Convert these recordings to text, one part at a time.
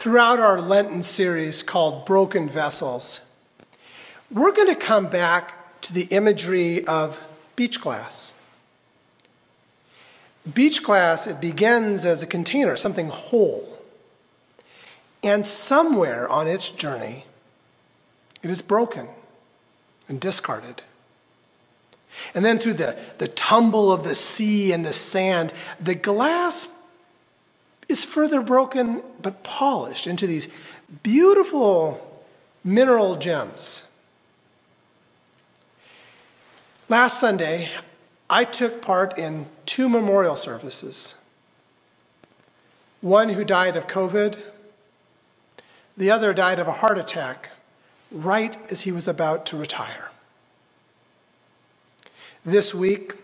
Throughout our Lenten series called Broken Vessels, we're going to come back to the imagery of beach glass. Beach glass, it begins as a container, something whole. And somewhere on its journey, it is broken and discarded. And then through the, the tumble of the sea and the sand, the glass is further broken but polished into these beautiful mineral gems. Last Sunday, I took part in two memorial services one who died of COVID, the other died of a heart attack right as he was about to retire. This week,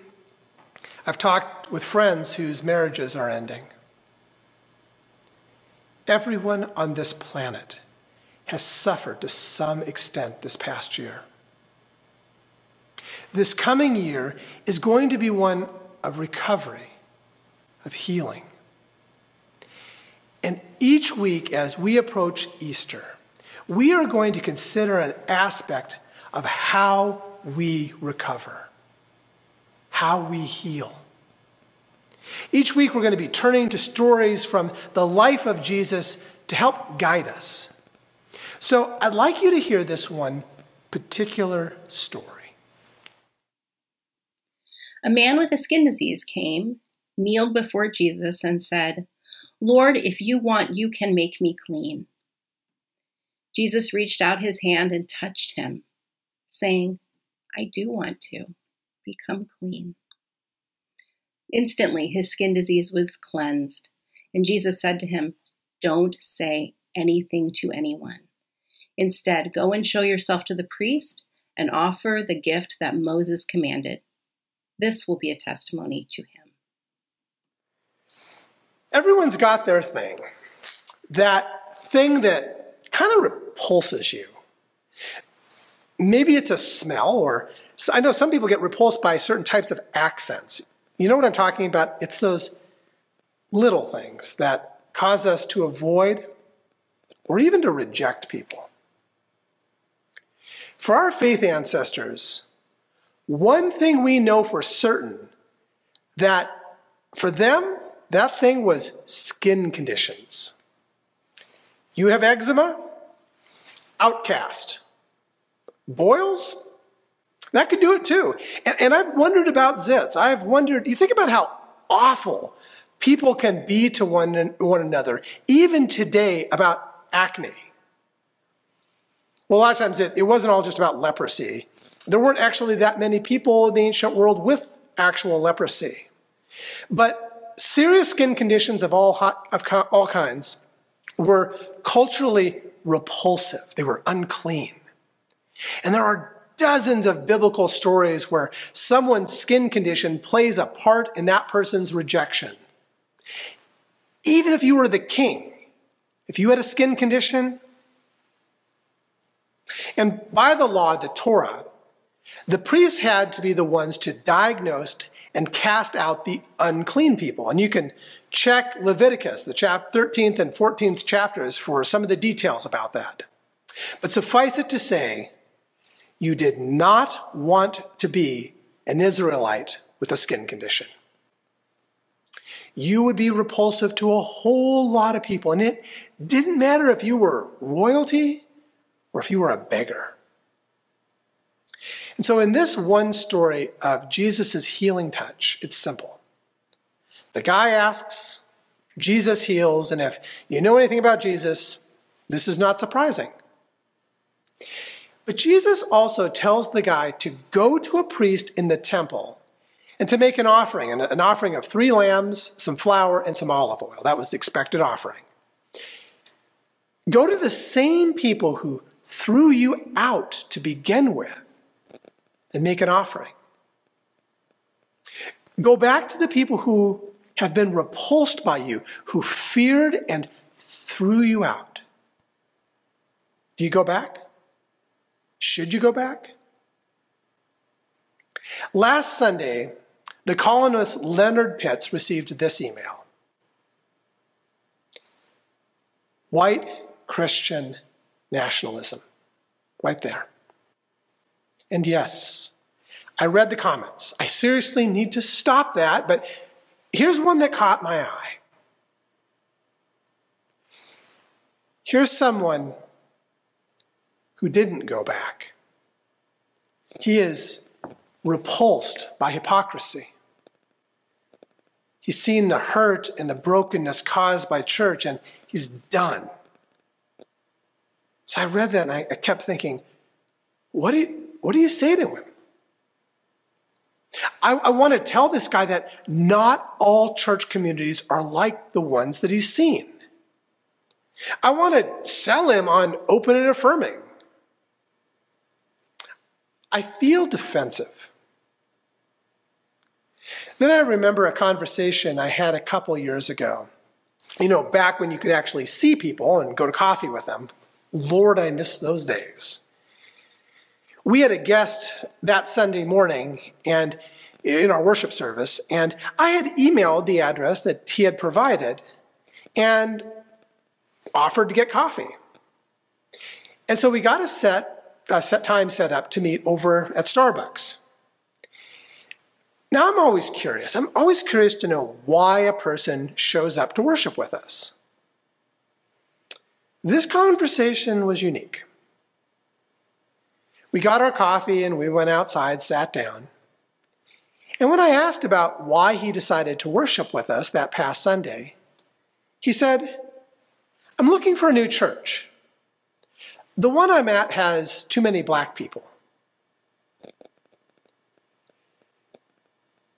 I've talked with friends whose marriages are ending. Everyone on this planet has suffered to some extent this past year. This coming year is going to be one of recovery, of healing. And each week, as we approach Easter, we are going to consider an aspect of how we recover, how we heal. Each week, we're going to be turning to stories from the life of Jesus to help guide us. So, I'd like you to hear this one particular story. A man with a skin disease came, kneeled before Jesus, and said, Lord, if you want, you can make me clean. Jesus reached out his hand and touched him, saying, I do want to become clean. Instantly, his skin disease was cleansed, and Jesus said to him, Don't say anything to anyone. Instead, go and show yourself to the priest and offer the gift that Moses commanded. This will be a testimony to him. Everyone's got their thing. That thing that kind of repulses you. Maybe it's a smell, or I know some people get repulsed by certain types of accents. You know what I'm talking about? It's those little things that cause us to avoid or even to reject people. For our faith ancestors, one thing we know for certain that for them, that thing was skin conditions. You have eczema, outcast. Boils, that could do it too. And, and I've wondered about zits. I've wondered, you think about how awful people can be to one, one another, even today about acne. Well, a lot of times it, it wasn't all just about leprosy. There weren't actually that many people in the ancient world with actual leprosy. But serious skin conditions of all, of all kinds were culturally repulsive. They were unclean. And there are dozens of biblical stories where someone's skin condition plays a part in that person's rejection. Even if you were the king, if you had a skin condition, and by the law, the Torah, the priests had to be the ones to diagnose and cast out the unclean people. And you can check Leviticus, the 13th and 14th chapters, for some of the details about that. But suffice it to say, you did not want to be an Israelite with a skin condition. You would be repulsive to a whole lot of people. And it didn't matter if you were royalty or if you were a beggar. And so, in this one story of Jesus' healing touch, it's simple. The guy asks, Jesus heals, and if you know anything about Jesus, this is not surprising. But Jesus also tells the guy to go to a priest in the temple and to make an offering, an offering of three lambs, some flour, and some olive oil. That was the expected offering. Go to the same people who threw you out to begin with and make an offering. Go back to the people who have been repulsed by you, who feared and threw you out. Do you go back? Should you go back? Last Sunday, the columnist Leonard Pitts received this email White Christian nationalism. Right there. And yes, I read the comments. I seriously need to stop that, but here's one that caught my eye. Here's someone who didn't go back. He is repulsed by hypocrisy. He's seen the hurt and the brokenness caused by church, and he's done. So I read that and I, kept thinking, what do you, what do you say to him? I, I want to tell this guy that not all church communities are like the ones that he's seen. I want to sell him on open and affirming. I feel defensive. Then I remember a conversation I had a couple years ago. You know, back when you could actually see people and go to coffee with them. Lord, I miss those days. We had a guest that Sunday morning and in our worship service, and I had emailed the address that he had provided and offered to get coffee. And so we got a set, a set time set up to meet over at Starbucks. Now I'm always curious. I'm always curious to know why a person shows up to worship with us. This conversation was unique. We got our coffee and we went outside, sat down. And when I asked about why he decided to worship with us that past Sunday, he said, I'm looking for a new church. The one I'm at has too many black people.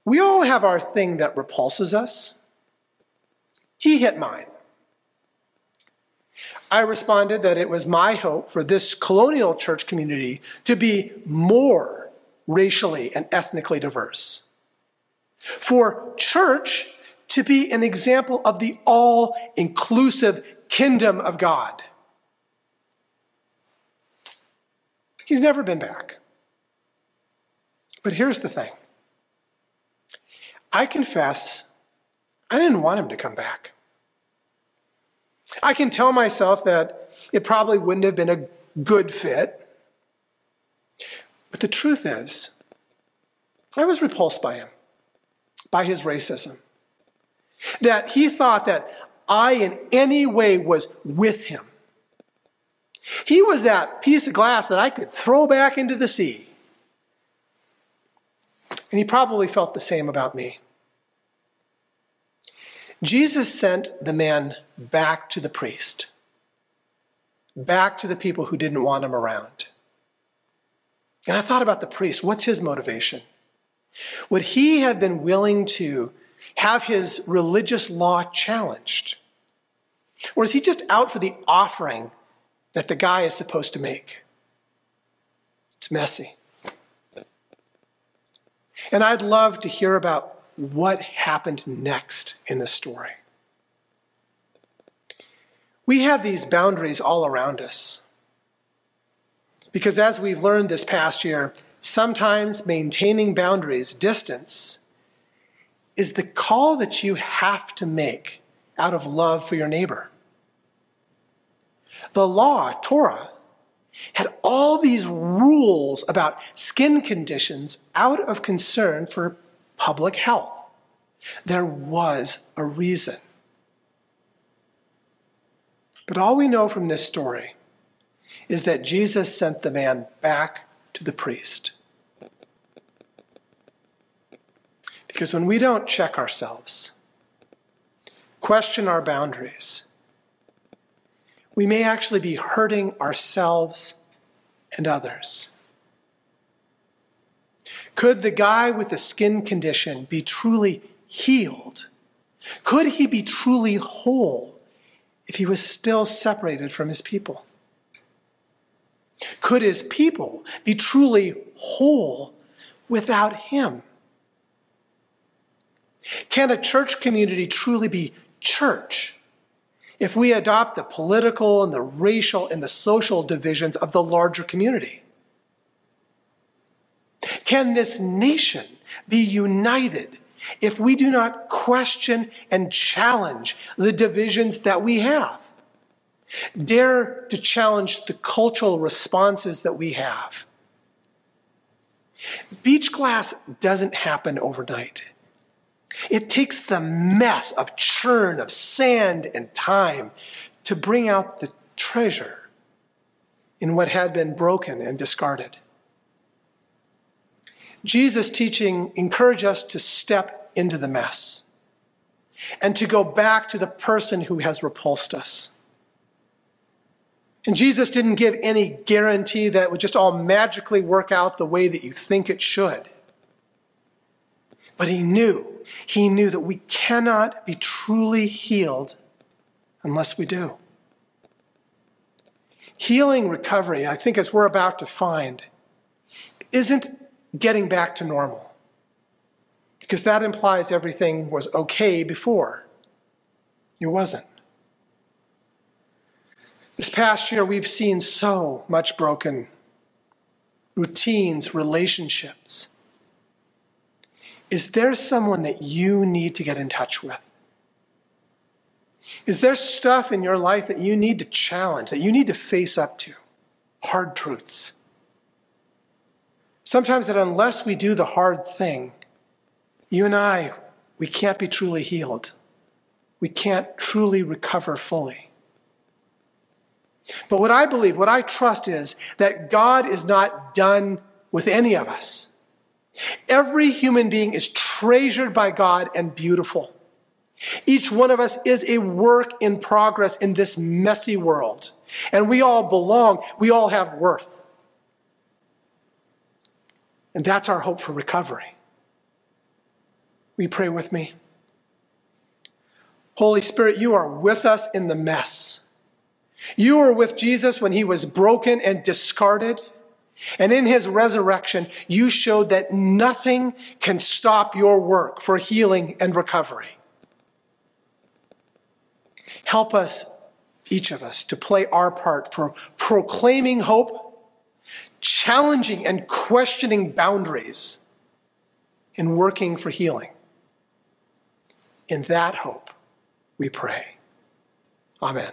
We all have our thing that repulses us. He hit mine. I responded that it was my hope for this colonial church community to be more racially and ethnically diverse. For church to be an example of the all inclusive kingdom of God. He's never been back. But here's the thing I confess I didn't want him to come back. I can tell myself that it probably wouldn't have been a good fit. But the truth is, I was repulsed by him, by his racism. That he thought that I in any way was with him. He was that piece of glass that I could throw back into the sea. And he probably felt the same about me. Jesus sent the man back to the priest, back to the people who didn't want him around. And I thought about the priest. What's his motivation? Would he have been willing to have his religious law challenged? Or is he just out for the offering that the guy is supposed to make? It's messy. And I'd love to hear about what happened next in the story. We have these boundaries all around us. Because as we've learned this past year, sometimes maintaining boundaries, distance, is the call that you have to make out of love for your neighbor. The law, Torah, had all these rules about skin conditions out of concern for public health. There was a reason. But all we know from this story is that Jesus sent the man back to the priest. Because when we don't check ourselves, question our boundaries, we may actually be hurting ourselves and others. Could the guy with the skin condition be truly healed? Could he be truly whole if he was still separated from his people? Could his people be truly whole without him? Can a church community truly be church if we adopt the political and the racial and the social divisions of the larger community? Can this nation be united if we do not question and challenge the divisions that we have? Dare to challenge the cultural responses that we have. Beach glass doesn't happen overnight. It takes the mess of churn of sand and time to bring out the treasure in what had been broken and discarded. Jesus' teaching encouraged us to step into the mess and to go back to the person who has repulsed us. And Jesus didn't give any guarantee that it would just all magically work out the way that you think it should. But he knew, he knew that we cannot be truly healed unless we do. Healing recovery, I think, as we're about to find, isn't getting back to normal. Because that implies everything was okay before. It wasn't. This past year, we've seen so much broken routines, relationships. Is there someone that you need to get in touch with? Is there stuff in your life that you need to challenge, that you need to face up to? Hard truths. Sometimes that unless we do the hard thing, you and I, we can't be truly healed. We can't truly recover fully. But what I believe, what I trust is that God is not done with any of us. Every human being is treasured by God and beautiful. Each one of us is a work in progress in this messy world. And we all belong. We all have worth. And that's our hope for recovery. You pray with me? Holy Spirit, you are with us in the mess. You were with Jesus when he was broken and discarded. And in his resurrection, you showed that nothing can stop your work for healing and recovery. Help us, each of us, to play our part for proclaiming hope challenging and questioning boundaries and working for healing. In that hope, we pray. Amen.